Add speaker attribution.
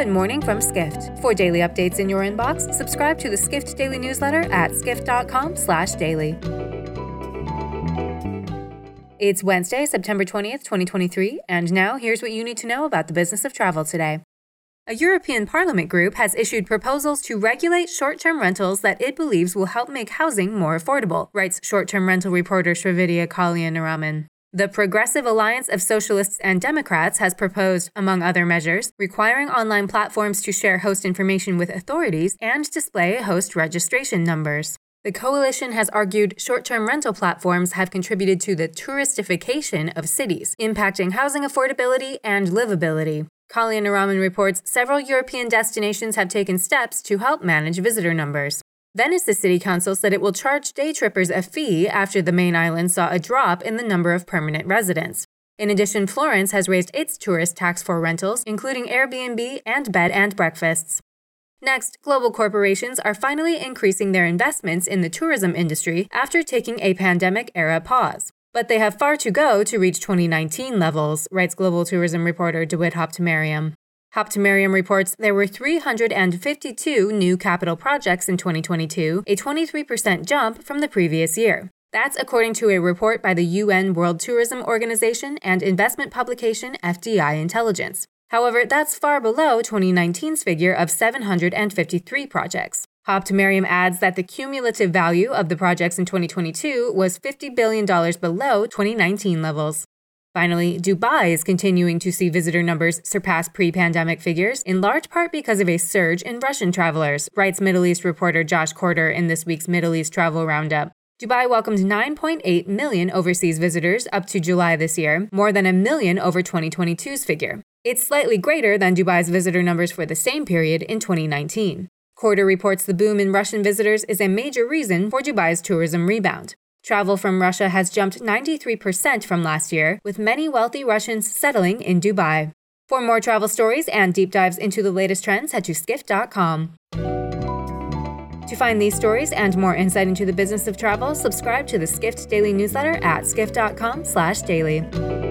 Speaker 1: Good morning from Skift. For daily updates in your inbox, subscribe to the Skift Daily newsletter at skift.com/daily. It's Wednesday, September 20th, 2023, and now here's what you need to know about the business of travel today. A European Parliament group has issued proposals to regulate short term rentals that it believes will help make housing more affordable, writes short term rental reporter Srividya Kalyanaraman. The Progressive Alliance of Socialists and Democrats has proposed, among other measures, requiring online platforms to share host information with authorities and display host registration numbers. The coalition has argued short term rental platforms have contributed to the touristification of cities, impacting housing affordability and livability. Kalyanaraman reports several European destinations have taken steps to help manage visitor numbers. Venice's city council said it will charge day trippers a fee after the main island saw a drop in the number of permanent residents. In addition, Florence has raised its tourist tax for rentals, including Airbnb and bed and breakfasts. Next, global corporations are finally increasing their investments in the tourism industry after taking a pandemic era pause. But they have far to go to reach 2019 levels, writes global tourism reporter Dawit Habtemariam. Habtemariam reports there were 352 new capital projects in 2022, a 23% jump from the previous year. That's according to a report by the UN World Tourism Organization and investment publication FDI Intelligence. However, that's far below 2019's figure of 753 projects. Habtemariam adds that the cumulative value of the projects in 2022 was $50 billion below 2019 levels. Finally, Dubai is continuing to see visitor numbers surpass pre pandemic figures, in large part because of a surge in Russian travelers, writes Middle East reporter Josh Corder in this week's Middle East Travel Roundup. Dubai welcomed 9.8 million overseas visitors up to July this year, more than a million over 2022's figure. It's slightly greater than Dubai's visitor numbers for the same period in 2019. Corder reports the boom in Russian visitors is a major reason for Dubai's tourism rebound. Travel from Russia has jumped 93% from last year, with many wealthy Russians settling in Dubai. For more travel stories and deep dives into the latest trends, head to skift.com. To find these stories and more insight into the business of travel, subscribe to the Skift Daily newsletter at skift.com/daily.